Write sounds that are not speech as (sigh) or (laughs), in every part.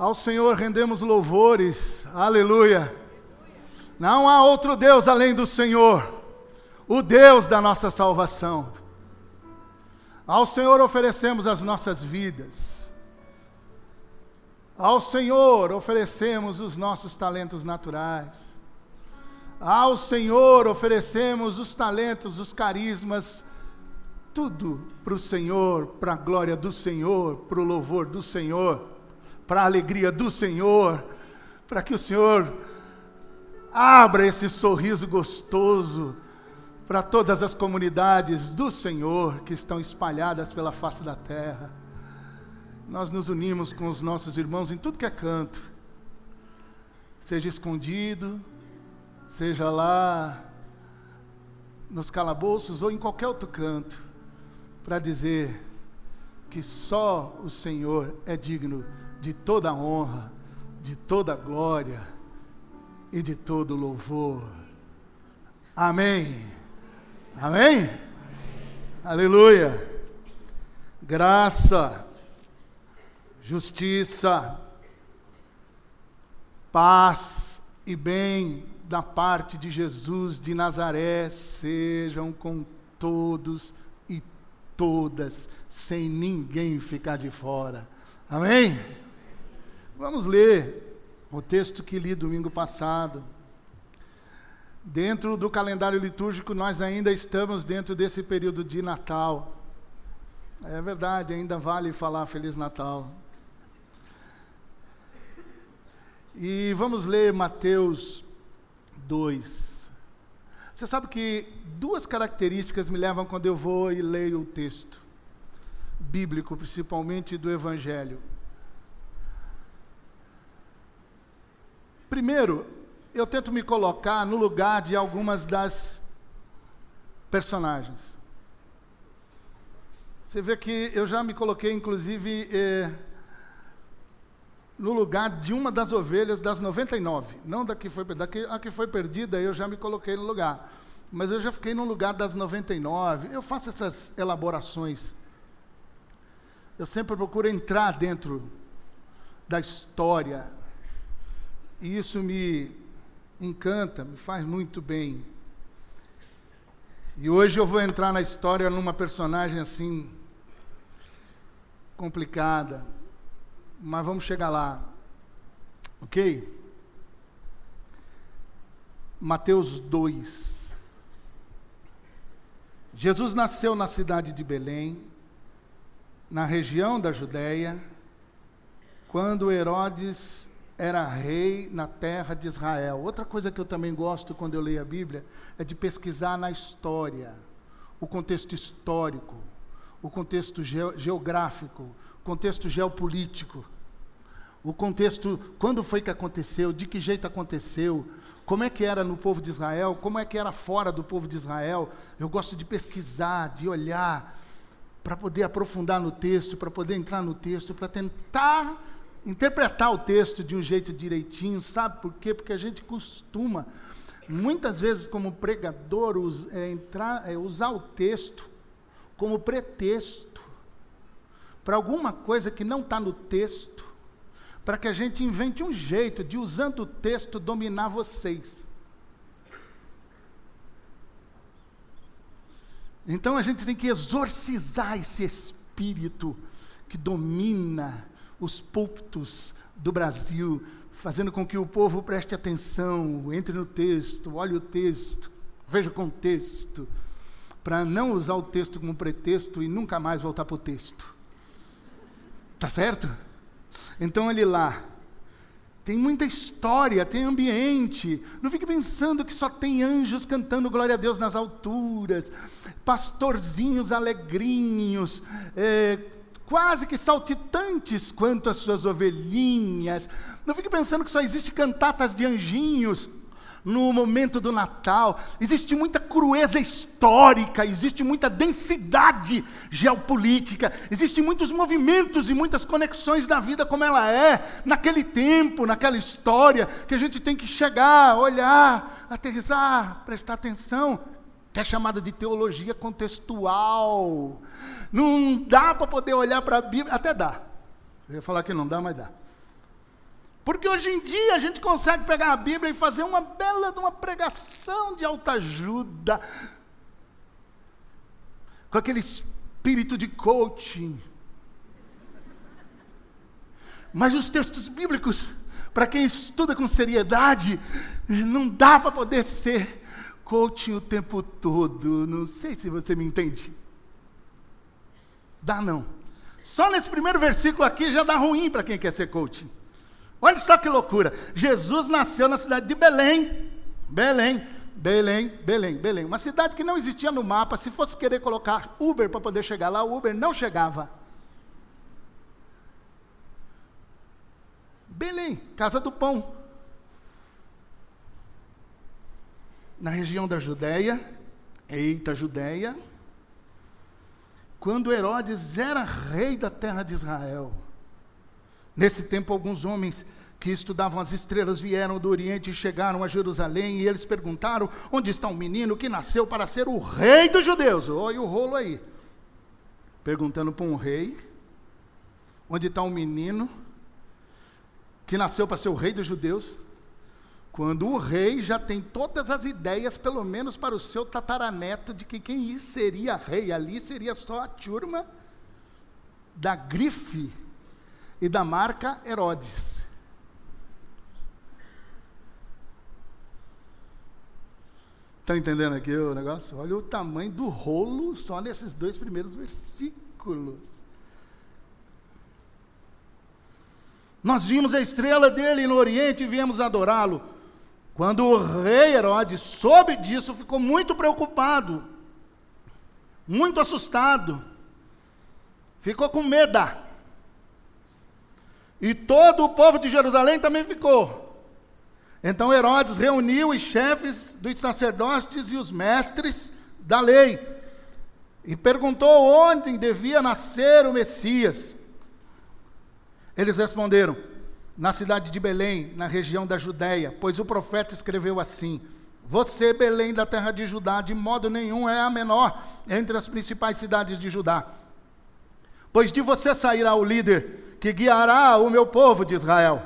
Ao Senhor rendemos louvores, aleluia. Não há outro Deus além do Senhor, o Deus da nossa salvação. Ao Senhor oferecemos as nossas vidas. Ao Senhor oferecemos os nossos talentos naturais. Ao Senhor oferecemos os talentos, os carismas, tudo para o Senhor, para a glória do Senhor, para o louvor do Senhor, para a alegria do Senhor, para que o Senhor abra esse sorriso gostoso para todas as comunidades do Senhor que estão espalhadas pela face da terra. Nós nos unimos com os nossos irmãos em tudo que é canto, seja escondido, seja lá nos calabouços ou em qualquer outro canto, para dizer que só o Senhor é digno de toda honra, de toda glória e de todo louvor. Amém. Amém? Amém. Aleluia. Graça, justiça, paz e bem da parte de Jesus de Nazaré sejam com todos e todas, sem ninguém ficar de fora. Amém? Vamos ler o texto que li domingo passado. Dentro do calendário litúrgico, nós ainda estamos dentro desse período de Natal. É verdade, ainda vale falar Feliz Natal. E vamos ler Mateus 2. Você sabe que duas características me levam quando eu vou e leio o texto bíblico, principalmente do Evangelho. Primeiro, eu tento me colocar no lugar de algumas das personagens. Você vê que eu já me coloquei, inclusive, eh, no lugar de uma das ovelhas das 99. Não da que foi daqui, a que foi perdida, eu já me coloquei no lugar. Mas eu já fiquei no lugar das 99. Eu faço essas elaborações. Eu sempre procuro entrar dentro da história. E isso me encanta, me faz muito bem. E hoje eu vou entrar na história numa personagem assim complicada mas vamos chegar lá. Ok? Mateus 2. Jesus nasceu na cidade de Belém, na região da Judéia, quando Herodes era rei na terra de Israel. Outra coisa que eu também gosto quando eu leio a Bíblia é de pesquisar na história, o contexto histórico, o contexto geográfico, contexto geopolítico, o contexto, quando foi que aconteceu, de que jeito aconteceu, como é que era no povo de Israel, como é que era fora do povo de Israel. Eu gosto de pesquisar, de olhar, para poder aprofundar no texto, para poder entrar no texto, para tentar interpretar o texto de um jeito direitinho, sabe por quê? Porque a gente costuma, muitas vezes, como pregador, us, é, entrar, é, usar o texto como pretexto para alguma coisa que não está no texto, para que a gente invente um jeito de, usando o texto, dominar vocês. Então a gente tem que exorcizar esse espírito que domina os púlpitos do Brasil, fazendo com que o povo preste atenção, entre no texto, olhe o texto, veja o contexto, para não usar o texto como pretexto e nunca mais voltar para o texto. Tá certo? Então ele lá. Tem muita história, tem ambiente. Não fique pensando que só tem anjos cantando glória a Deus nas alturas, pastorzinhos alegrinhos, é, quase que saltitantes quanto as suas ovelhinhas. Não fique pensando que só existe cantatas de anjinhos no momento do Natal. Existe muita crueza histórica, existe muita densidade geopolítica, existem muitos movimentos e muitas conexões da vida como ela é, naquele tempo, naquela história, que a gente tem que chegar, olhar, aterrizar, prestar atenção. Que é chamada de teologia contextual. Não dá para poder olhar para a Bíblia, até dá. Eu ia falar que não dá, mas dá. Porque hoje em dia a gente consegue pegar a Bíblia e fazer uma bela de uma pregação de autoajuda, com aquele espírito de coaching. Mas os textos bíblicos, para quem estuda com seriedade, não dá para poder ser coaching o tempo todo. Não sei se você me entende. Dá não. Só nesse primeiro versículo aqui já dá ruim para quem quer ser coaching. Olha só que loucura. Jesus nasceu na cidade de Belém. Belém, Belém, Belém, Belém. Uma cidade que não existia no mapa. Se fosse querer colocar Uber para poder chegar lá, o Uber não chegava. Belém, casa do pão. Na região da Judéia, eita Judéia, quando Herodes era rei da terra de Israel. Nesse tempo, alguns homens que estudavam as estrelas vieram do Oriente e chegaram a Jerusalém e eles perguntaram: onde está o um menino que nasceu para ser o rei dos judeus? Olha o rolo aí. Perguntando para um rei: onde está o um menino que nasceu para ser o rei dos judeus? Quando o rei já tem todas as ideias, pelo menos para o seu tataraneto, de que quem seria rei ali seria só a turma da grife e da marca Herodes. Está entendendo aqui o negócio? Olha o tamanho do rolo só nesses dois primeiros versículos. Nós vimos a estrela dele no Oriente e viemos adorá-lo. Quando o rei Herodes soube disso, ficou muito preocupado, muito assustado, ficou com medo. E todo o povo de Jerusalém também ficou. Então Herodes reuniu os chefes dos sacerdotes e os mestres da lei e perguntou onde devia nascer o Messias. Eles responderam: na cidade de Belém, na região da Judéia, pois o profeta escreveu assim: Você, Belém da terra de Judá, de modo nenhum é a menor entre as principais cidades de Judá. Pois de você sairá o líder que guiará o meu povo de Israel.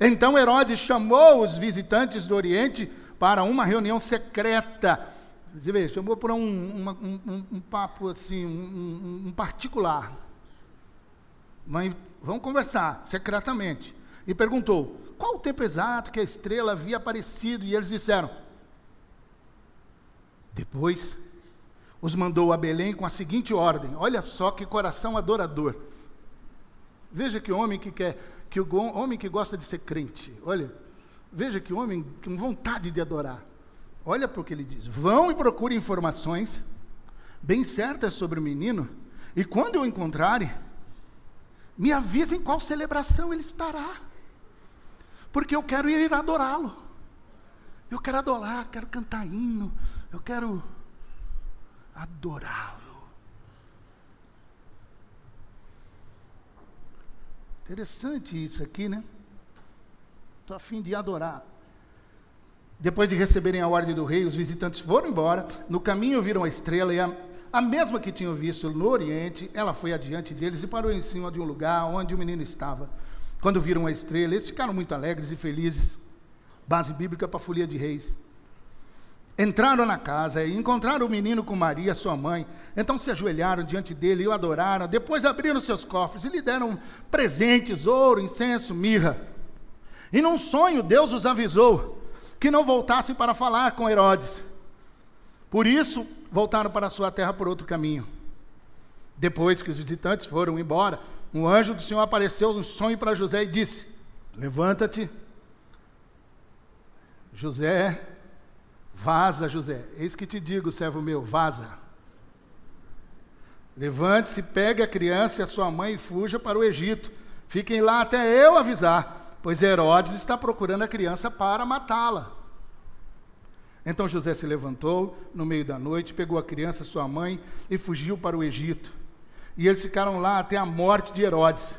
Então Herodes chamou os visitantes do Oriente para uma reunião secreta. Você vê, chamou para um, uma, um, um, papo assim, um, um particular. Mas vamos conversar secretamente. E perguntou: qual o tempo exato que a estrela havia aparecido? E eles disseram: depois os mandou a Belém com a seguinte ordem: olha só que coração adorador. Veja que homem que quer, que o homem que gosta de ser crente, olha, veja que homem com vontade de adorar. Olha para o que ele diz: vão e procurem informações bem certas sobre o menino, e quando eu encontrarem, me avisem qual celebração ele estará, porque eu quero ir adorá-lo. Eu quero adorar, quero cantar hino, eu quero adorá-lo. Interessante isso aqui, né? Estou a fim de adorar. Depois de receberem a ordem do rei, os visitantes foram embora. No caminho viram a estrela e a, a mesma que tinham visto no Oriente, ela foi adiante deles e parou em cima de um lugar onde o menino estava. Quando viram a estrela, eles ficaram muito alegres e felizes. Base bíblica para a folia de reis. Entraram na casa e encontraram o menino com Maria, sua mãe. Então se ajoelharam diante dele e o adoraram. Depois abriram seus cofres e lhe deram presentes, ouro, incenso, mirra. E num sonho Deus os avisou que não voltassem para falar com Herodes. Por isso voltaram para a sua terra por outro caminho. Depois que os visitantes foram embora, um anjo do Senhor apareceu no sonho para José e disse: Levanta-te. José Vaza, José. Eis que te digo, servo meu, vaza. Levante-se, pegue a criança e a sua mãe e fuja para o Egito. Fiquem lá até eu avisar, pois Herodes está procurando a criança para matá-la. Então José se levantou no meio da noite, pegou a criança, sua mãe, e fugiu para o Egito. E eles ficaram lá até a morte de Herodes.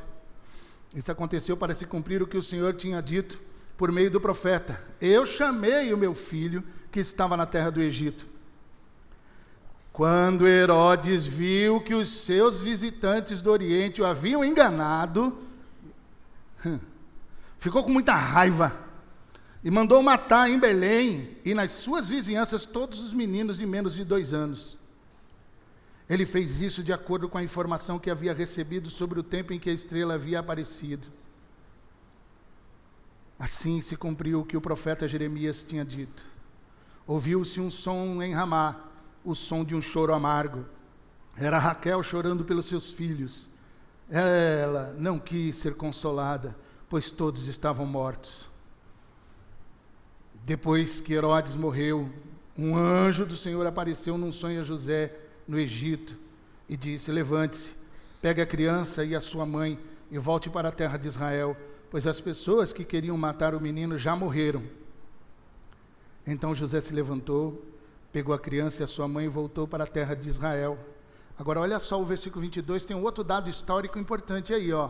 Isso aconteceu para se cumprir o que o Senhor tinha dito por meio do profeta: Eu chamei o meu filho que estava na terra do Egito. Quando Herodes viu que os seus visitantes do Oriente o haviam enganado, ficou com muita raiva e mandou matar em Belém e nas suas vizinhanças todos os meninos de menos de dois anos. Ele fez isso de acordo com a informação que havia recebido sobre o tempo em que a estrela havia aparecido. Assim se cumpriu o que o profeta Jeremias tinha dito. Ouviu-se um som em Ramá, o som de um choro amargo. Era Raquel chorando pelos seus filhos. Ela não quis ser consolada, pois todos estavam mortos. Depois que Herodes morreu, um anjo do Senhor apareceu num sonho a José no Egito e disse: Levante-se, pegue a criança e a sua mãe e volte para a terra de Israel pois as pessoas que queriam matar o menino já morreram. Então José se levantou, pegou a criança e a sua mãe e voltou para a terra de Israel. Agora olha só o versículo 22, tem um outro dado histórico importante aí, ó.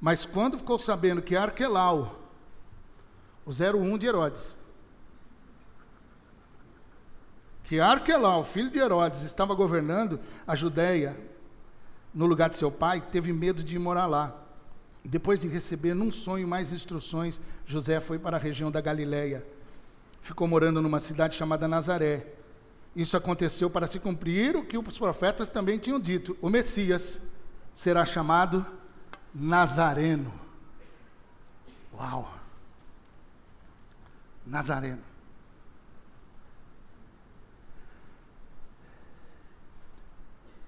Mas quando ficou sabendo que Arquelau, o 01 de Herodes, que Arquelau, filho de Herodes, estava governando a Judéia no lugar de seu pai, teve medo de ir morar lá. Depois de receber num sonho mais instruções, José foi para a região da Galiléia. Ficou morando numa cidade chamada Nazaré. Isso aconteceu para se cumprir o que os profetas também tinham dito: o Messias será chamado Nazareno. Uau! Nazareno.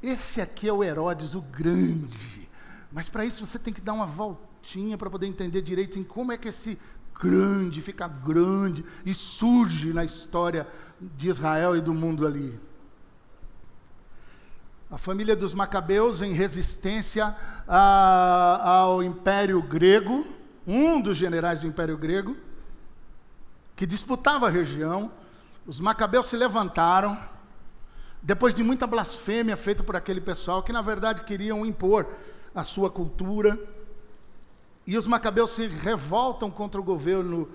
Esse aqui é o Herodes o Grande. Mas para isso você tem que dar uma voltinha para poder entender direito em como é que esse grande fica grande e surge na história de Israel e do mundo ali. A família dos Macabeus em resistência a, ao Império Grego, um dos generais do Império Grego, que disputava a região, os Macabeus se levantaram, depois de muita blasfêmia feita por aquele pessoal, que na verdade queriam impor a sua cultura. E os macabeus se revoltam contra o governo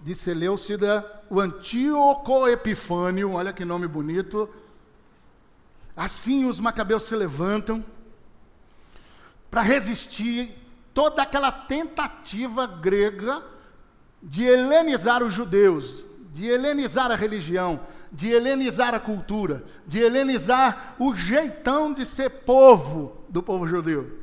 de Seleucida, o Antíoco Epifânio, olha que nome bonito. Assim os macabeus se levantam para resistir toda aquela tentativa grega de helenizar os judeus, de helenizar a religião, de helenizar a cultura, de helenizar o jeitão de ser povo do povo judeu.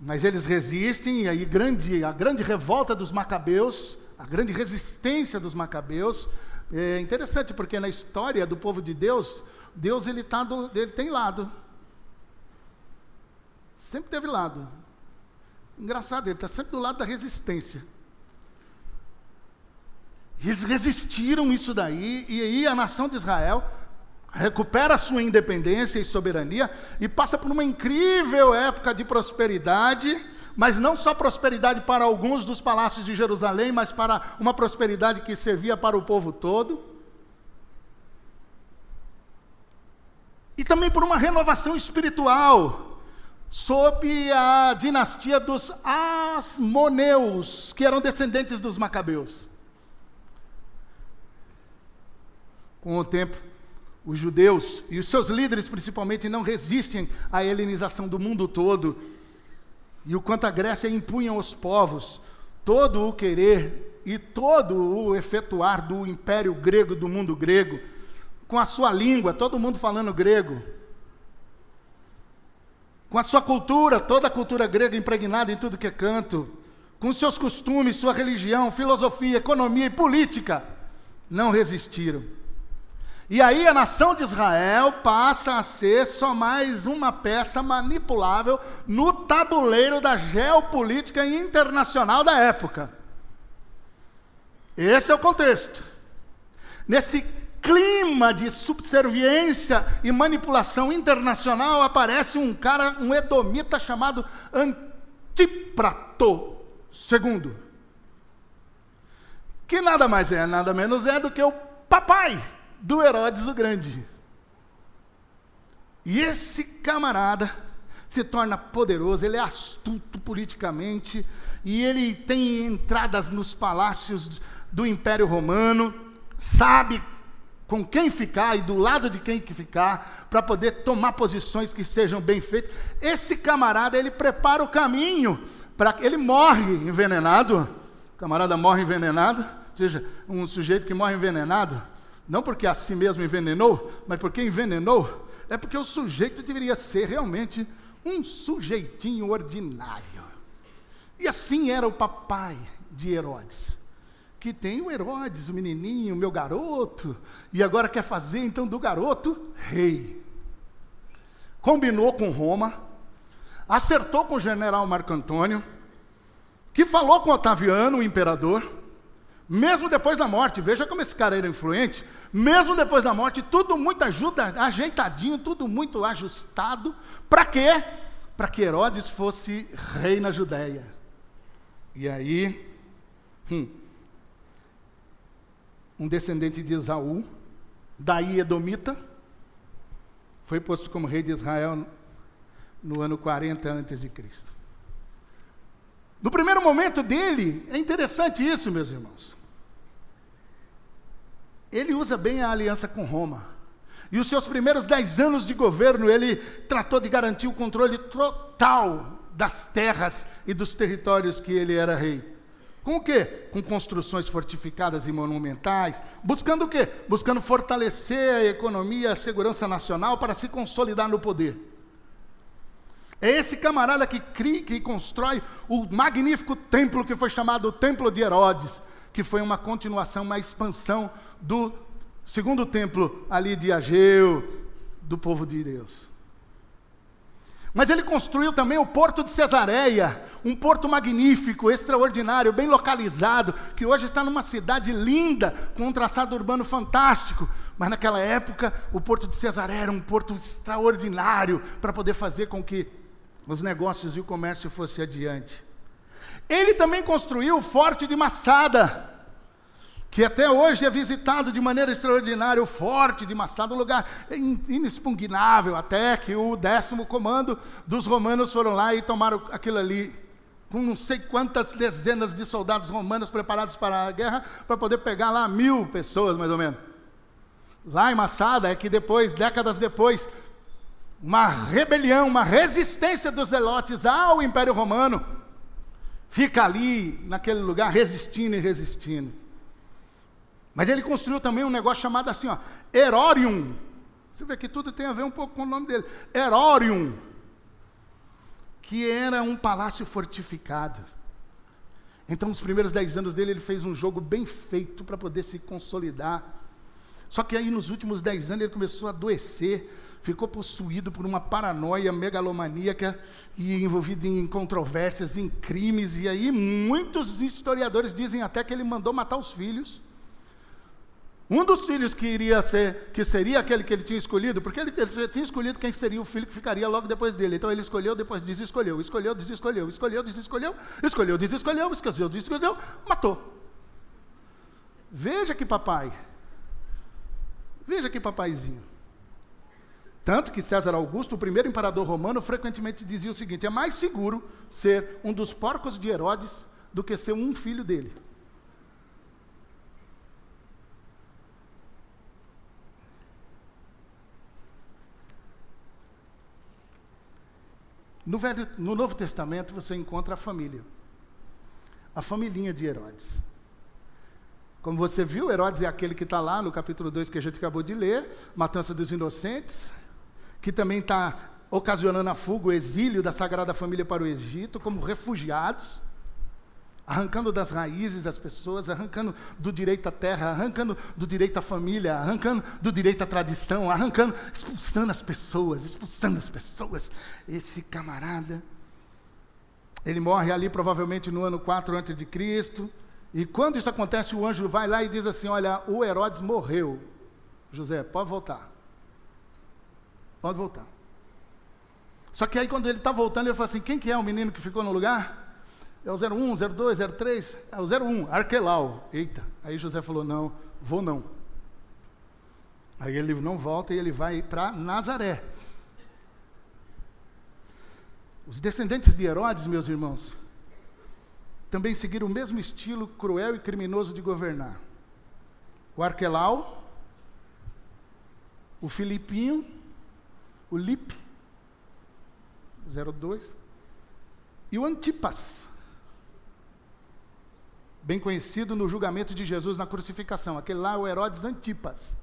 Mas eles resistem, e aí grande, a grande revolta dos macabeus, a grande resistência dos macabeus, é interessante porque na história do povo de Deus, Deus ele, tá do, ele tem lado. Sempre teve lado. Engraçado, ele está sempre do lado da resistência. Eles resistiram isso daí, e aí a nação de Israel recupera a sua independência e soberania e passa por uma incrível época de prosperidade, mas não só prosperidade para alguns dos palácios de Jerusalém, mas para uma prosperidade que servia para o povo todo. E também por uma renovação espiritual, sob a dinastia dos Asmoneus, que eram descendentes dos Macabeus. Com o tempo, os judeus e os seus líderes, principalmente, não resistem à helenização do mundo todo. E o quanto a Grécia impunha aos povos todo o querer e todo o efetuar do império grego, do mundo grego, com a sua língua, todo mundo falando grego, com a sua cultura, toda a cultura grega impregnada em tudo que é canto, com seus costumes, sua religião, filosofia, economia e política, não resistiram. E aí a nação de Israel passa a ser só mais uma peça manipulável no tabuleiro da geopolítica internacional da época. Esse é o contexto. Nesse clima de subserviência e manipulação internacional aparece um cara, um edomita chamado Antiprato II, que nada mais é, nada menos é do que o papai do Herodes o Grande. E esse camarada se torna poderoso, ele é astuto politicamente, e ele tem entradas nos palácios do Império Romano, sabe com quem ficar e do lado de quem que ficar, para poder tomar posições que sejam bem feitas. Esse camarada, ele prepara o caminho Pra, ele morre envenenado, o camarada morre envenenado, ou seja, um sujeito que morre envenenado, não porque a si mesmo envenenou, mas porque envenenou, é porque o sujeito deveria ser realmente um sujeitinho ordinário. E assim era o papai de Herodes que tem o Herodes, o menininho, o meu garoto, e agora quer fazer então do garoto rei. Combinou com Roma, acertou com o general Marco Antônio, que falou com Otaviano, o imperador, mesmo depois da morte, veja como esse cara era influente, mesmo depois da morte, tudo muito ajuda, ajeitadinho, tudo muito ajustado, para quê? Para que Herodes fosse rei na Judéia. E aí, hum, um descendente de Esaú, daí Edomita, foi posto como rei de Israel no ano 40 a.C. No primeiro momento dele, é interessante isso, meus irmãos. Ele usa bem a aliança com Roma. E os seus primeiros dez anos de governo, ele tratou de garantir o controle total das terras e dos territórios que ele era rei. Com o quê? Com construções fortificadas e monumentais. Buscando o quê? Buscando fortalecer a economia a segurança nacional para se consolidar no poder. É esse camarada que cria, que constrói o magnífico templo que foi chamado o Templo de Herodes, que foi uma continuação, uma expansão do segundo templo ali de Ageu, do povo de Deus. Mas ele construiu também o porto de Cesareia, um porto magnífico, extraordinário, bem localizado, que hoje está numa cidade linda, com um traçado urbano fantástico. Mas naquela época, o porto de Cesareia era um porto extraordinário para poder fazer com que os negócios e o comércio fossem adiante. Ele também construiu o forte de Massada, que até hoje é visitado de maneira extraordinária, o Forte de Massada, um lugar inexpugnável, até que o décimo comando dos romanos foram lá e tomaram aquilo ali, com não sei quantas dezenas de soldados romanos preparados para a guerra, para poder pegar lá mil pessoas, mais ou menos. Lá em Massada é que depois, décadas depois, uma rebelião, uma resistência dos zelotes ao Império Romano, fica ali, naquele lugar, resistindo e resistindo. Mas ele construiu também um negócio chamado assim, ó, Herorium. Você vê que tudo tem a ver um pouco com o nome dele. Herorium. Que era um palácio fortificado. Então, nos primeiros dez anos dele, ele fez um jogo bem feito para poder se consolidar. Só que aí, nos últimos dez anos, ele começou a adoecer, ficou possuído por uma paranoia megalomaníaca e envolvido em controvérsias, em crimes. E aí, muitos historiadores dizem até que ele mandou matar os filhos um dos filhos que iria ser, que seria aquele que ele tinha escolhido, porque ele, ele tinha escolhido quem seria o filho que ficaria logo depois dele. Então ele escolheu, depois desescolheu, escolheu, desescolheu, escolheu, desescolheu, escolheu, desescolheu, escolheu, desescolheu, matou. Veja que papai. Veja que papaizinho. Tanto que César Augusto, o primeiro imperador romano, frequentemente dizia o seguinte: é mais seguro ser um dos porcos de Herodes do que ser um filho dele. No, Velho, no Novo Testamento você encontra a família, a familhinha de Herodes. Como você viu, Herodes é aquele que está lá no capítulo 2 que a gente acabou de ler, matança dos inocentes, que também está ocasionando a fuga, o exílio da Sagrada Família para o Egito, como refugiados arrancando das raízes as pessoas, arrancando do direito à terra, arrancando do direito à família, arrancando do direito à tradição, arrancando, expulsando as pessoas, expulsando as pessoas. Esse camarada, ele morre ali provavelmente no ano 4 antes de Cristo, e quando isso acontece, o anjo vai lá e diz assim: "Olha, o Herodes morreu. José, pode voltar. Pode voltar." Só que aí quando ele está voltando, ele fala assim: "Quem que é o menino que ficou no lugar?" É o 01, 02, 03, é o 01, Arquelau. Eita, aí José falou: não, vou não. Aí ele não volta e ele vai para Nazaré. Os descendentes de Herodes, meus irmãos, também seguiram o mesmo estilo cruel e criminoso de governar. O Arquelau, o Filipinho, o Lipe, 02, e o Antipas, bem conhecido no julgamento de Jesus na crucificação. Aquele lá é o Herodes Antipas.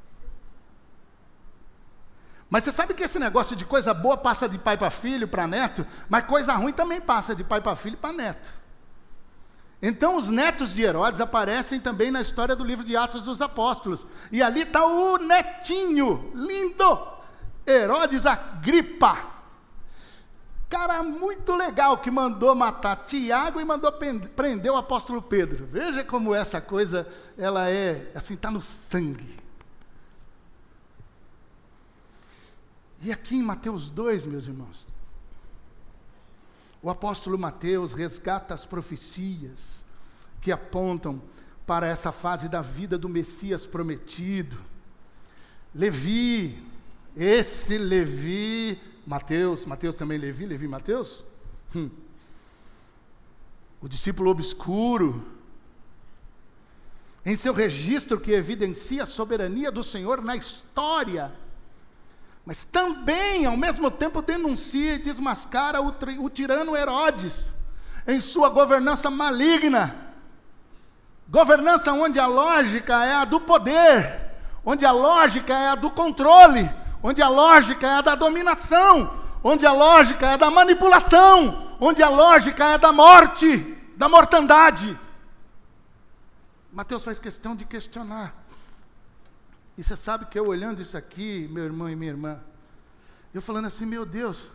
Mas você sabe que esse negócio de coisa boa passa de pai para filho, para neto, mas coisa ruim também passa de pai para filho para neto. Então, os netos de Herodes aparecem também na história do livro de Atos dos Apóstolos. E ali está o netinho, lindo, Herodes Agripa. Cara muito legal que mandou matar Tiago e mandou prender o apóstolo Pedro. Veja como essa coisa, ela é, assim, está no sangue. E aqui em Mateus 2, meus irmãos, o apóstolo Mateus resgata as profecias que apontam para essa fase da vida do Messias prometido. Levi, esse Levi, Mateus, Mateus também Levi, Levi Mateus? Hum. O discípulo obscuro, em seu registro que evidencia a soberania do Senhor na história mas também, ao mesmo tempo, denuncia e desmascara o, o tirano Herodes em sua governança maligna. Governança onde a lógica é a do poder, onde a lógica é a do controle, onde a lógica é a da dominação, onde a lógica é da manipulação, onde a lógica é da morte, da mortandade. Mateus faz questão de questionar. E você sabe que eu olhando isso aqui, meu irmão e minha irmã, eu falando assim, meu Deus,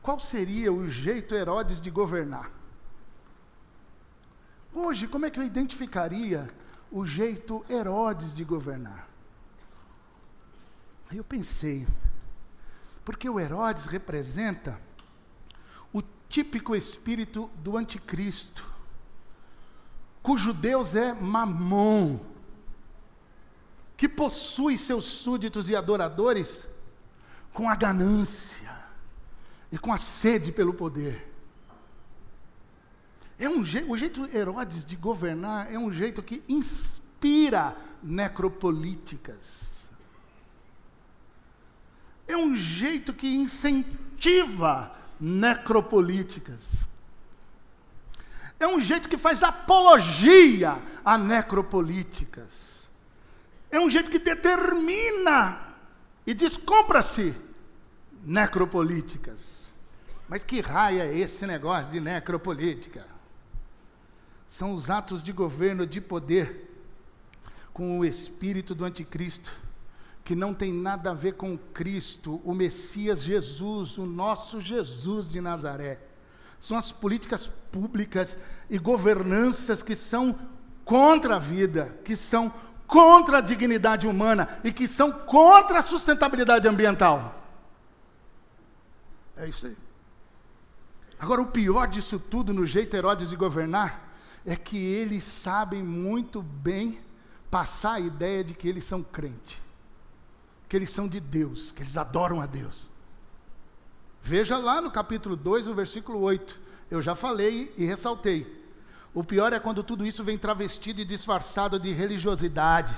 qual seria o jeito Herodes de governar? Hoje, como é que eu identificaria o jeito Herodes de governar? Aí eu pensei, porque o Herodes representa o típico espírito do anticristo, cujo Deus é Mamon que possui seus súditos e adoradores com a ganância e com a sede pelo poder. É um jeito, o jeito Herodes de governar é um jeito que inspira necropolíticas. É um jeito que incentiva necropolíticas. É um jeito que faz apologia a necropolíticas. É um jeito que determina e descompra-se necropolíticas. Mas que raia é esse negócio de necropolítica? São os atos de governo de poder com o espírito do anticristo, que não tem nada a ver com Cristo, o Messias Jesus, o nosso Jesus de Nazaré. São as políticas públicas e governanças que são contra a vida, que são contra a dignidade humana e que são contra a sustentabilidade ambiental. É isso aí. Agora, o pior disso tudo, no jeito Herodes de governar, é que eles sabem muito bem passar a ideia de que eles são crente, que eles são de Deus, que eles adoram a Deus. Veja lá no capítulo 2, o versículo 8. Eu já falei e ressaltei. O pior é quando tudo isso vem travestido e disfarçado de religiosidade,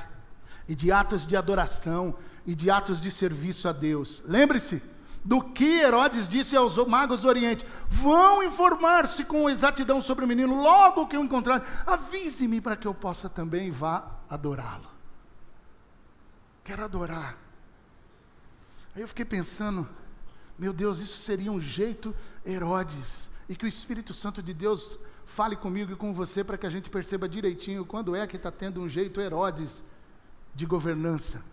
e de atos de adoração, e de atos de serviço a Deus. Lembre-se do que Herodes disse aos magos do Oriente: vão informar-se com exatidão sobre o menino, logo que o encontrarem, avise-me para que eu possa também vá adorá-lo. Quero adorar. Aí eu fiquei pensando, meu Deus, isso seria um jeito Herodes, e que o Espírito Santo de Deus fale comigo e com você para que a gente perceba direitinho quando é que está tendo um jeito Herodes de governança.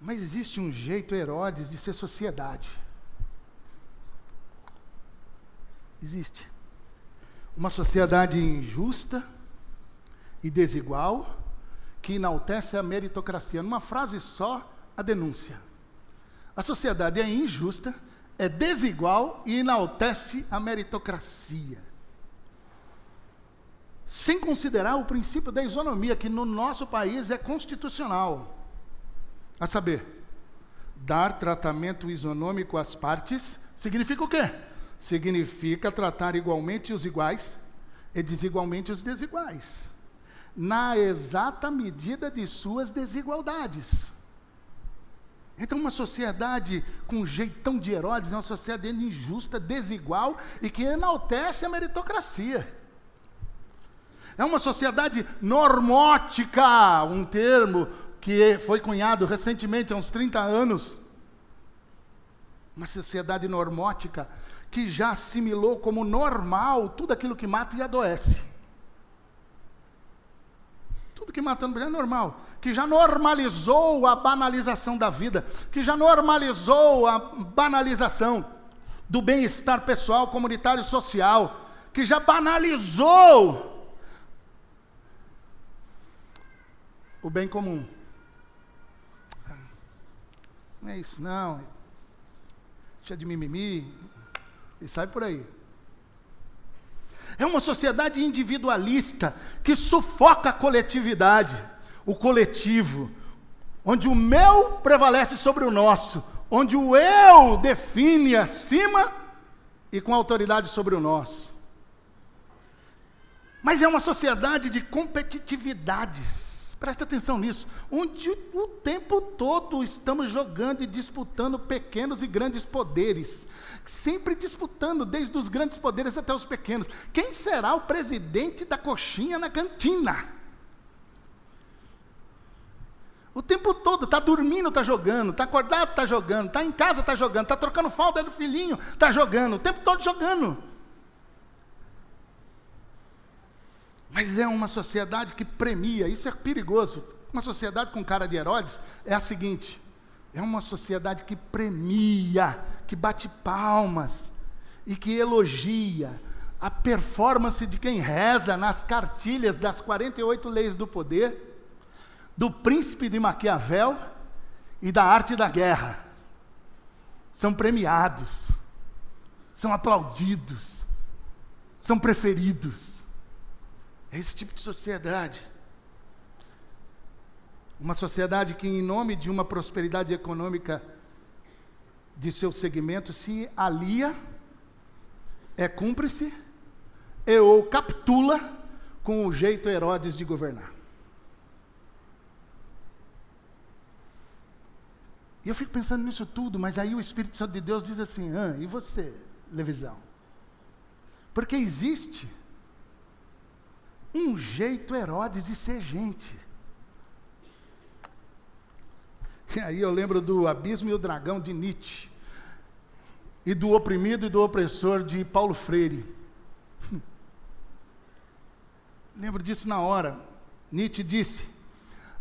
Mas existe um jeito Herodes de ser sociedade. Existe. Uma sociedade injusta e desigual que enaltece a meritocracia. Numa frase só, a denúncia. A sociedade é injusta é desigual e enaltece a meritocracia. Sem considerar o princípio da isonomia, que no nosso país é constitucional. A saber, dar tratamento isonômico às partes significa o quê? Significa tratar igualmente os iguais e desigualmente os desiguais, na exata medida de suas desigualdades. Então, uma sociedade com um jeitão de Herodes é uma sociedade injusta, desigual e que enaltece a meritocracia. É uma sociedade normótica, um termo que foi cunhado recentemente, há uns 30 anos. Uma sociedade normótica que já assimilou como normal tudo aquilo que mata e adoece. Tudo que mata é normal. Que já normalizou a banalização da vida. Que já normalizou a banalização do bem-estar pessoal, comunitário social. Que já banalizou o bem comum. Não é isso, não. Deixa de mimimi. E sai por aí. É uma sociedade individualista que sufoca a coletividade, o coletivo, onde o meu prevalece sobre o nosso, onde o eu define acima e com autoridade sobre o nosso. Mas é uma sociedade de competitividades. Presta atenção nisso. Onde o tempo todo estamos jogando e disputando pequenos e grandes poderes. Sempre disputando, desde os grandes poderes até os pequenos. Quem será o presidente da coxinha na cantina? O tempo todo, está dormindo, está jogando, está acordado, está jogando, está em casa, está jogando, está trocando falta do filhinho, está jogando, o tempo todo jogando. Mas é uma sociedade que premia, isso é perigoso. Uma sociedade com cara de Herodes é a seguinte: é uma sociedade que premia, que bate palmas e que elogia a performance de quem reza nas cartilhas das 48 leis do poder, do príncipe de Maquiavel e da arte da guerra. São premiados, são aplaudidos, são preferidos. É esse tipo de sociedade. Uma sociedade que, em nome de uma prosperidade econômica de seu segmento, se alia, é cúmplice e ou capitula com o jeito Herodes de governar. E eu fico pensando nisso tudo, mas aí o Espírito Santo de Deus diz assim: ah, e você, Levisão? Porque existe um jeito Herodes de ser gente. E aí eu lembro do Abismo e o Dragão de Nietzsche, e do oprimido e do opressor de Paulo Freire. Lembro disso na hora. Nietzsche disse: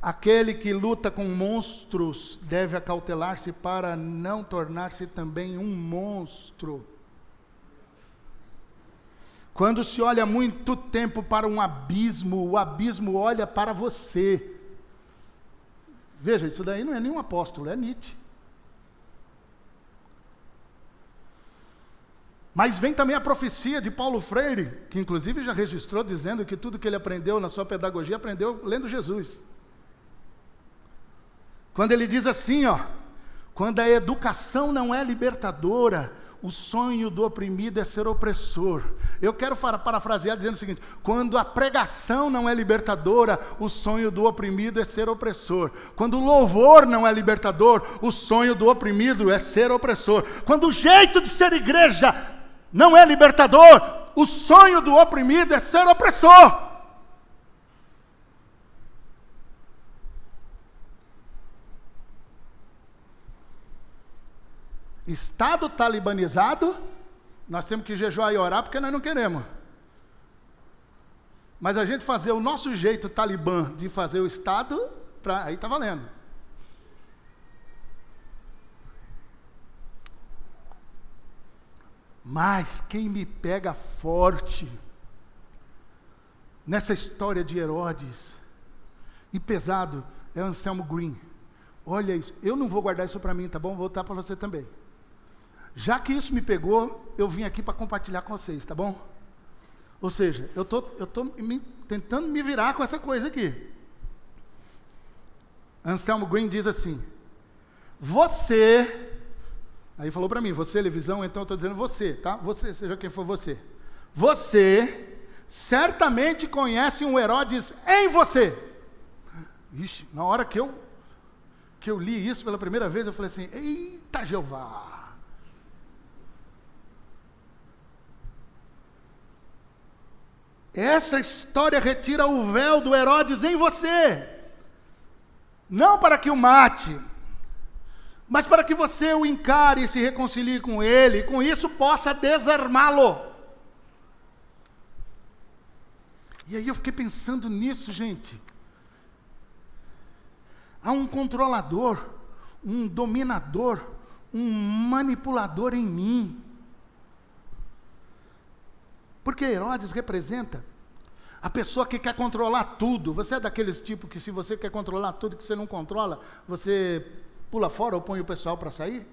Aquele que luta com monstros deve acautelar-se para não tornar-se também um monstro. Quando se olha muito tempo para um abismo, o abismo olha para você. Veja, isso daí não é nenhum apóstolo, é Nietzsche. Mas vem também a profecia de Paulo Freire, que inclusive já registrou dizendo que tudo que ele aprendeu na sua pedagogia aprendeu lendo Jesus. Quando ele diz assim, ó, quando a educação não é libertadora, o sonho do oprimido é ser opressor. Eu quero parafrasear dizendo o seguinte: quando a pregação não é libertadora, o sonho do oprimido é ser opressor. Quando o louvor não é libertador, o sonho do oprimido é ser opressor. Quando o jeito de ser igreja não é libertador, o sonho do oprimido é ser opressor. Estado talibanizado, nós temos que jejuar e orar porque nós não queremos. Mas a gente fazer o nosso jeito talibã de fazer o Estado, pra, aí está valendo. Mas quem me pega forte nessa história de Herodes e pesado é Anselmo Green. Olha isso, eu não vou guardar isso para mim, tá bom? Vou voltar para você também. Já que isso me pegou, eu vim aqui para compartilhar com vocês, tá bom? Ou seja, eu tô, eu tô me, tentando me virar com essa coisa aqui. Anselmo Green diz assim: Você, aí falou para mim, você, televisão, então eu estou dizendo você, tá? Você, seja quem for você. Você certamente conhece um Herodes em você. Ixi, na hora que eu que eu li isso pela primeira vez, eu falei assim: Eita Jeová! Essa história retira o véu do Herodes em você. Não para que o mate, mas para que você o encare e se reconcilie com ele, e com isso possa desarmá-lo. E aí eu fiquei pensando nisso, gente. Há um controlador, um dominador, um manipulador em mim. Porque Herodes representa a pessoa que quer controlar tudo. Você é daqueles tipos que, se você quer controlar tudo que você não controla, você pula fora ou põe o pessoal para sair?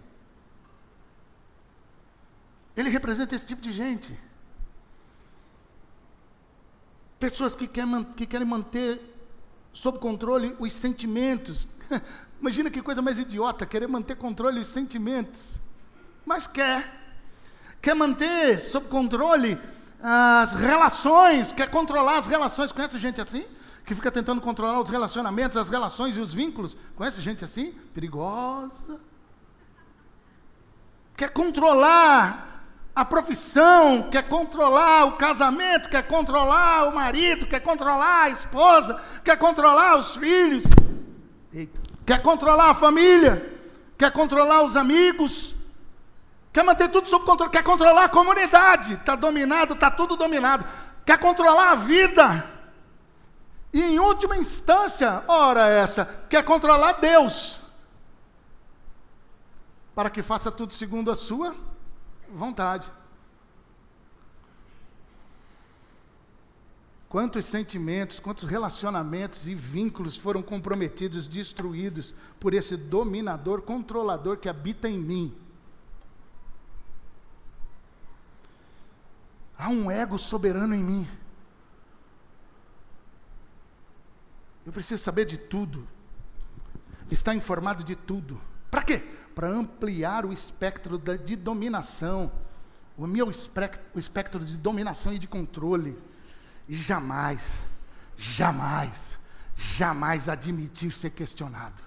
Ele representa esse tipo de gente. Pessoas que, que querem manter sob controle os sentimentos. (laughs) Imagina que coisa mais idiota, querer manter controle os sentimentos. Mas quer. Quer manter sob controle as relações, quer controlar as relações. Conhece gente assim? Que fica tentando controlar os relacionamentos, as relações e os vínculos. Conhece gente assim? Perigosa. Quer controlar a profissão, quer controlar o casamento, quer controlar o marido, quer controlar a esposa, quer controlar os filhos, Eita. quer controlar a família, quer controlar os amigos, quer manter tudo sob controle, quer controlar a comunidade, está dominado, está tudo dominado, quer controlar a vida. E em última instância, ora essa, quer controlar Deus, para que faça tudo segundo a sua vontade. Quantos sentimentos, quantos relacionamentos e vínculos foram comprometidos, destruídos por esse dominador, controlador que habita em mim? Há um ego soberano em mim. Eu preciso saber de tudo, estar informado de tudo. Para quê? para ampliar o espectro de dominação, o meu espectro, o espectro de dominação e de controle. E jamais, jamais, jamais admitir ser questionado.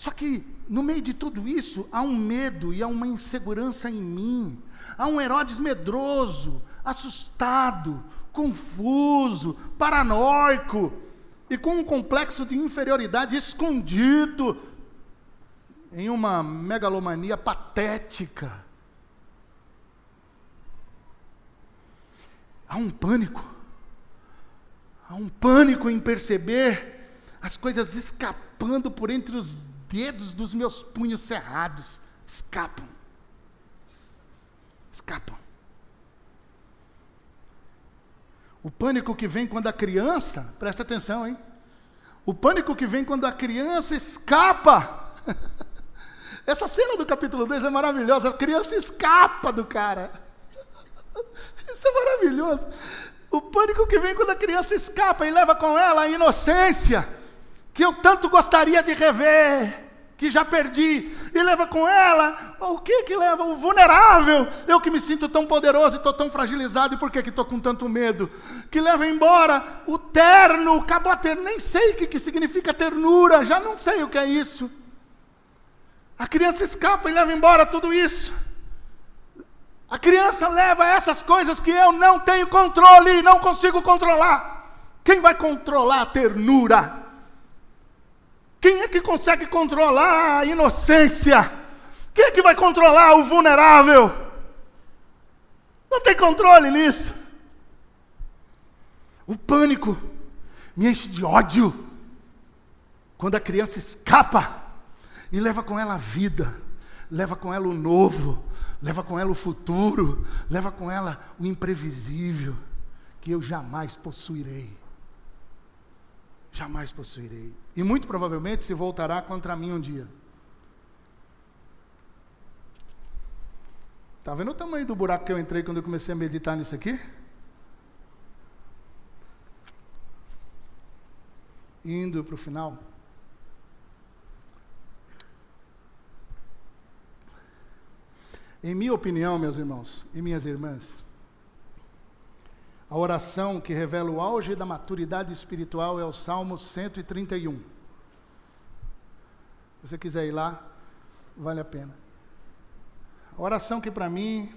Só que, no meio de tudo isso, há um medo e há uma insegurança em mim. Há um Herodes medroso, assustado, confuso, paranoico e com um complexo de inferioridade escondido em uma megalomania patética. Há um pânico. Há um pânico em perceber as coisas escapando por entre os dedos dos meus punhos cerrados. Escapam. Escapam. O pânico que vem quando a criança, presta atenção, hein? O pânico que vem quando a criança escapa. (laughs) Essa cena do capítulo 2 é maravilhosa. A criança escapa do cara. (laughs) Isso é maravilhoso. O pânico que vem quando a criança escapa e leva com ela a inocência que eu tanto gostaria de rever que já perdi, e leva com ela, o que que leva? O vulnerável, eu que me sinto tão poderoso e estou tão fragilizado, e por que estou com tanto medo? Que leva embora o terno, acabou a ter, nem sei o que, que significa ternura, já não sei o que é isso. A criança escapa e leva embora tudo isso. A criança leva essas coisas que eu não tenho controle, não consigo controlar. Quem vai controlar a ternura? Quem é que consegue controlar a inocência? Quem é que vai controlar o vulnerável? Não tem controle nisso. O pânico me enche de ódio quando a criança escapa e leva com ela a vida, leva com ela o novo, leva com ela o futuro, leva com ela o imprevisível que eu jamais possuirei jamais possuirei. E muito provavelmente se voltará contra mim um dia. Está vendo o tamanho do buraco que eu entrei quando eu comecei a meditar nisso aqui? Indo para o final. Em minha opinião, meus irmãos e minhas irmãs, a oração que revela o auge da maturidade espiritual é o Salmo 131. Se você quiser ir lá, vale a pena. A oração que para mim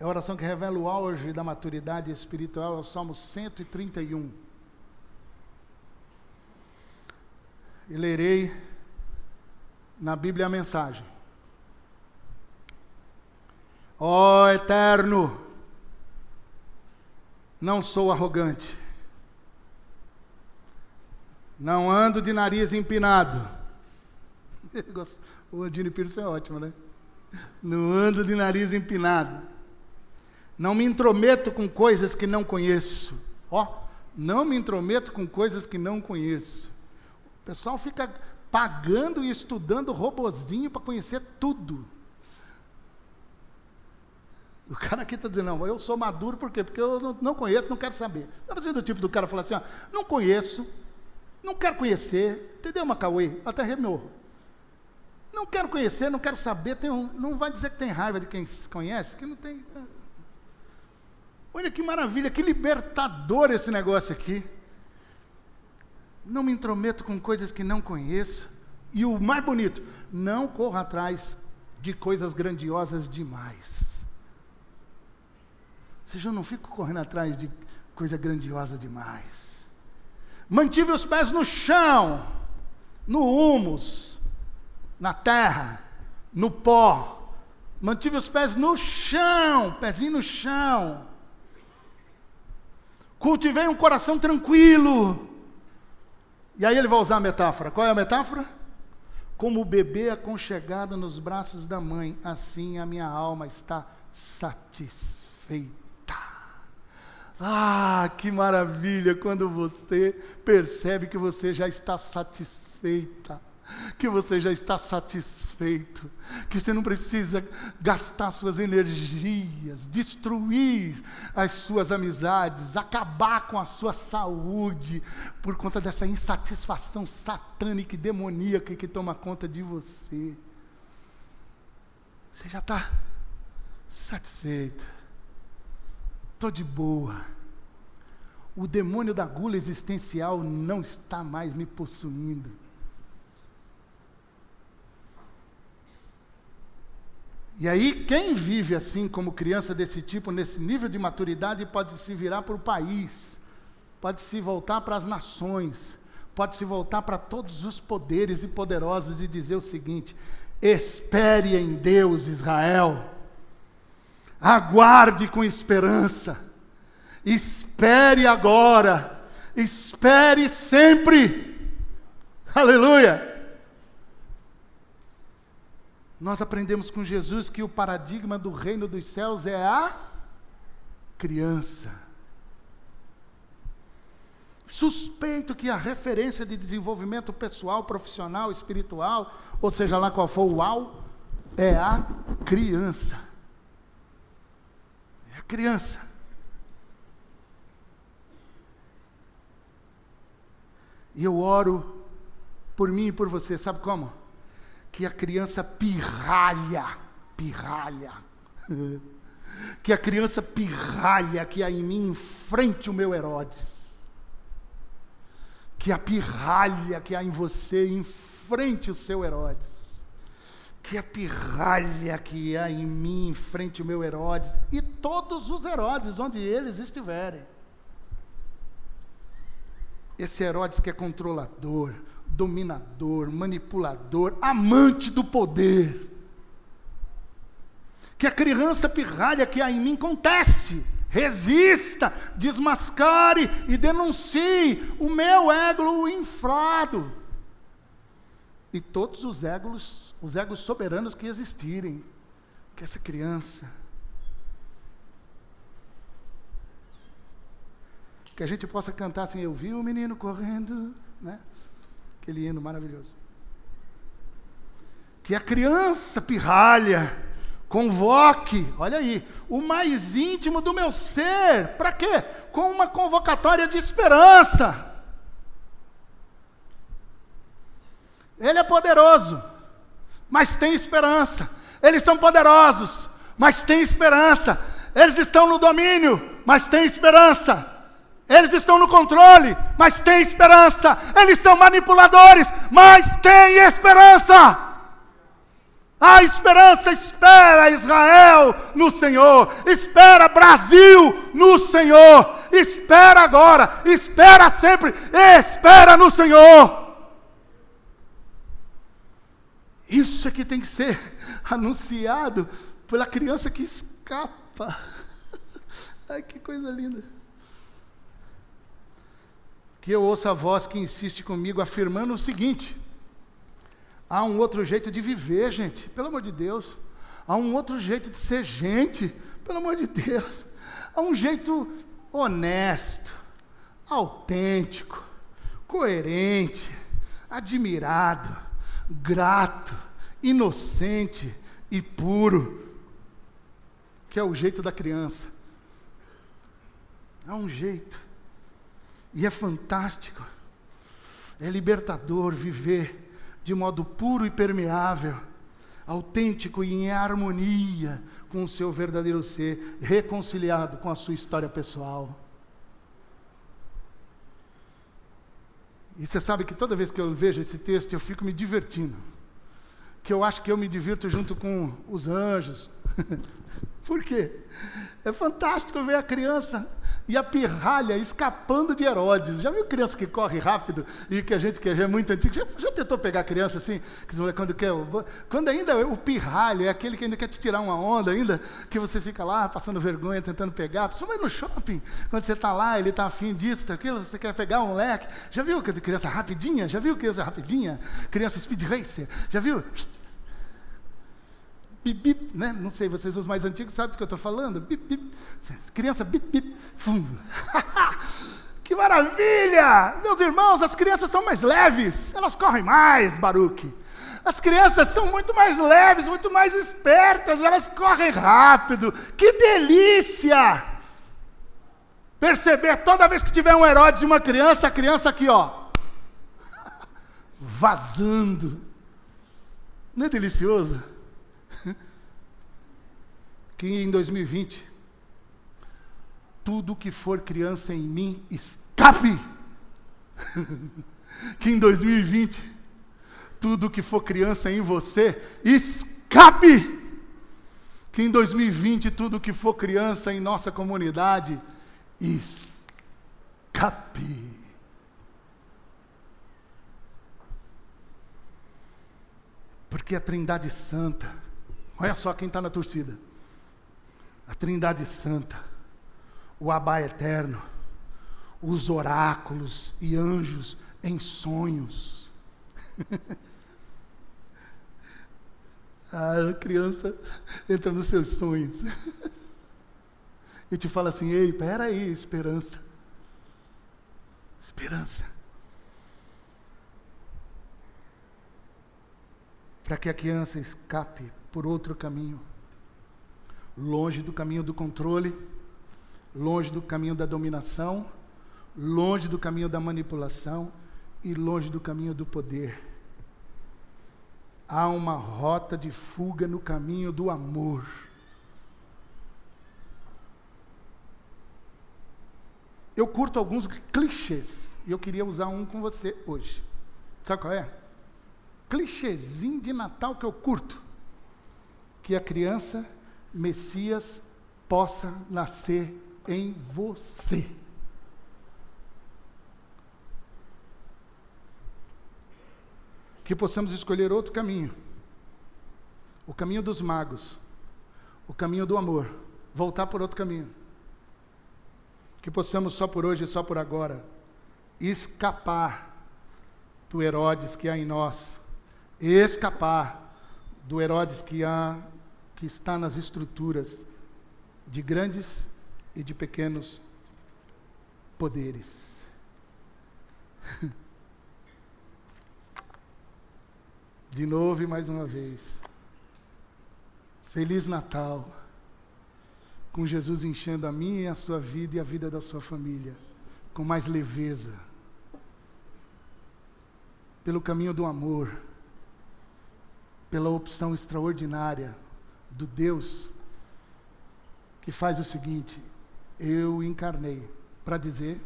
É a oração que revela o auge da maturidade espiritual, é o Salmo 131. E lerei na Bíblia a mensagem. Ó oh, Eterno, não sou arrogante, não ando de nariz empinado. (laughs) O Adine Pires é ótimo, né? Não ando de nariz empinado. Não me intrometo com coisas que não conheço. Ó, oh, não me intrometo com coisas que não conheço. O pessoal fica pagando e estudando robozinho para conhecer tudo. O cara aqui está dizendo, não, eu sou maduro por quê? Porque eu não, não conheço, não quero saber. Está fazendo o tipo do cara falar assim, ó, não conheço, não quero conhecer, entendeu, Macauê? Até remou. Não quero conhecer, não quero saber, um, não vai dizer que tem raiva de quem se conhece, que não tem. É. Olha que maravilha, que libertador esse negócio aqui. Não me intrometo com coisas que não conheço. E o mais bonito, não corro atrás de coisas grandiosas demais. Seja, eu não fico correndo atrás de coisa grandiosa demais. Mantive os pés no chão, no humus, na terra, no pó. Mantive os pés no chão, pezinho no chão. Cultivei um coração tranquilo. E aí ele vai usar a metáfora. Qual é a metáfora? Como o bebê aconchegado nos braços da mãe, assim a minha alma está satisfeita. Ah, que maravilha quando você percebe que você já está satisfeita que você já está satisfeito, que você não precisa gastar suas energias, destruir as suas amizades, acabar com a sua saúde por conta dessa insatisfação satânica e demoníaca que toma conta de você. Você já está satisfeito. Estou de boa. O demônio da gula existencial não está mais me possuindo. E aí, quem vive assim, como criança desse tipo, nesse nível de maturidade, pode se virar para o país, pode se voltar para as nações, pode se voltar para todos os poderes e poderosos e dizer o seguinte: espere em Deus, Israel, aguarde com esperança, espere agora, espere sempre, aleluia. Nós aprendemos com Jesus que o paradigma do reino dos céus é a criança. Suspeito que a referência de desenvolvimento pessoal, profissional, espiritual, ou seja lá qual for o al, é a criança. Criança. E eu oro por mim e por você, sabe como? que a criança pirralha, pirralha, (laughs) que a criança pirralha que há em mim enfrente o meu Herodes, que a pirralha que há em você enfrente o seu Herodes, que a pirralha que há em mim enfrente o meu Herodes e todos os Herodes, onde eles estiverem. Esse Herodes que é controlador, dominador, manipulador, amante do poder. Que a criança pirralha que há em mim conteste, resista, desmascare e denuncie o meu ego infrado. E todos os egos, os egos soberanos que existirem. Que essa criança que a gente possa cantar assim, eu vi o menino correndo, né? Aquele hino maravilhoso. Que a criança pirralha convoque, olha aí, o mais íntimo do meu ser. Para quê? Com uma convocatória de esperança. Ele é poderoso, mas tem esperança. Eles são poderosos, mas tem esperança. Eles estão no domínio, mas tem esperança. Eles estão no controle, mas tem esperança. Eles são manipuladores, mas tem esperança. A esperança espera Israel no Senhor, espera Brasil no Senhor, espera agora, espera sempre, espera no Senhor. Isso é que tem que ser anunciado pela criança que escapa. (laughs) Ai, que coisa linda. Que eu ouço a voz que insiste comigo afirmando o seguinte: há um outro jeito de viver, gente, pelo amor de Deus. Há um outro jeito de ser gente, pelo amor de Deus. Há um jeito honesto, autêntico, coerente, admirado grato, inocente e puro, que é o jeito da criança. É um jeito. E é fantástico. É libertador viver de modo puro e permeável, autêntico e em harmonia com o seu verdadeiro ser, reconciliado com a sua história pessoal. E você sabe que toda vez que eu vejo esse texto, eu fico me divertindo. Que eu acho que eu me divirto junto com os anjos. (laughs) Por quê? É fantástico ver a criança e a pirralha escapando de Herodes. Já viu criança que corre rápido e que a gente que é muito antigo, já, já tentou pegar criança assim, quando quer, quando ainda o pirralho é aquele que ainda quer te tirar uma onda ainda, que você fica lá passando vergonha, tentando pegar, principalmente no shopping, quando você está lá, ele está afim disso, daquilo, você quer pegar um leque. Já viu criança rapidinha? Já viu criança rapidinha? Criança speed racer? Já viu? Bip, bip, né? Não sei, vocês os mais antigos sabem do que eu estou falando. Bip, bip. Criança, bip, bip. Fum. (laughs) que maravilha! Meus irmãos, as crianças são mais leves, elas correm mais, Baruque. As crianças são muito mais leves, muito mais espertas, elas correm rápido. Que delícia! Perceber toda vez que tiver um Herodes de uma criança, a criança aqui, ó, (laughs) vazando. Não é delicioso? Que em 2020 tudo que for criança em mim escape. (laughs) que em 2020 tudo que for criança em você escape. Que em 2020 tudo que for criança em nossa comunidade escape. Porque a Trindade Santa, olha só quem está na torcida a Trindade Santa, o Abá Eterno, os oráculos e anjos em sonhos. (laughs) a criança entra nos seus sonhos (laughs) e te fala assim: ei, peraí, esperança. Esperança. Para que a criança escape por outro caminho longe do caminho do controle, longe do caminho da dominação, longe do caminho da manipulação e longe do caminho do poder. Há uma rota de fuga no caminho do amor. Eu curto alguns clichês e eu queria usar um com você hoje. Sabe qual é? Clichêzinho de Natal que eu curto. Que a criança Messias possa nascer em você. Que possamos escolher outro caminho. O caminho dos magos. O caminho do amor. Voltar por outro caminho. Que possamos só por hoje e só por agora escapar do Herodes que há em nós. Escapar do Herodes que há que está nas estruturas de grandes e de pequenos poderes. (laughs) De novo e mais uma vez. Feliz Natal, com Jesus enchendo a minha e a sua vida e a vida da sua família, com mais leveza, pelo caminho do amor, pela opção extraordinária do Deus que faz o seguinte: eu encarnei para dizer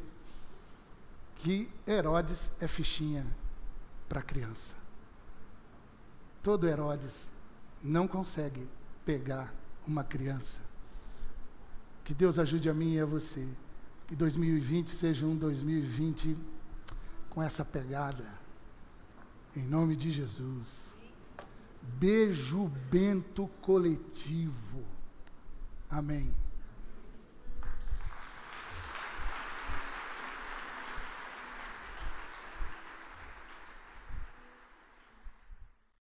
que Herodes é fichinha para criança. Todo Herodes não consegue pegar uma criança. Que Deus ajude a mim e a você. Que 2020 seja um 2020 com essa pegada. Em nome de Jesus. Beijo bento coletivo. Amém.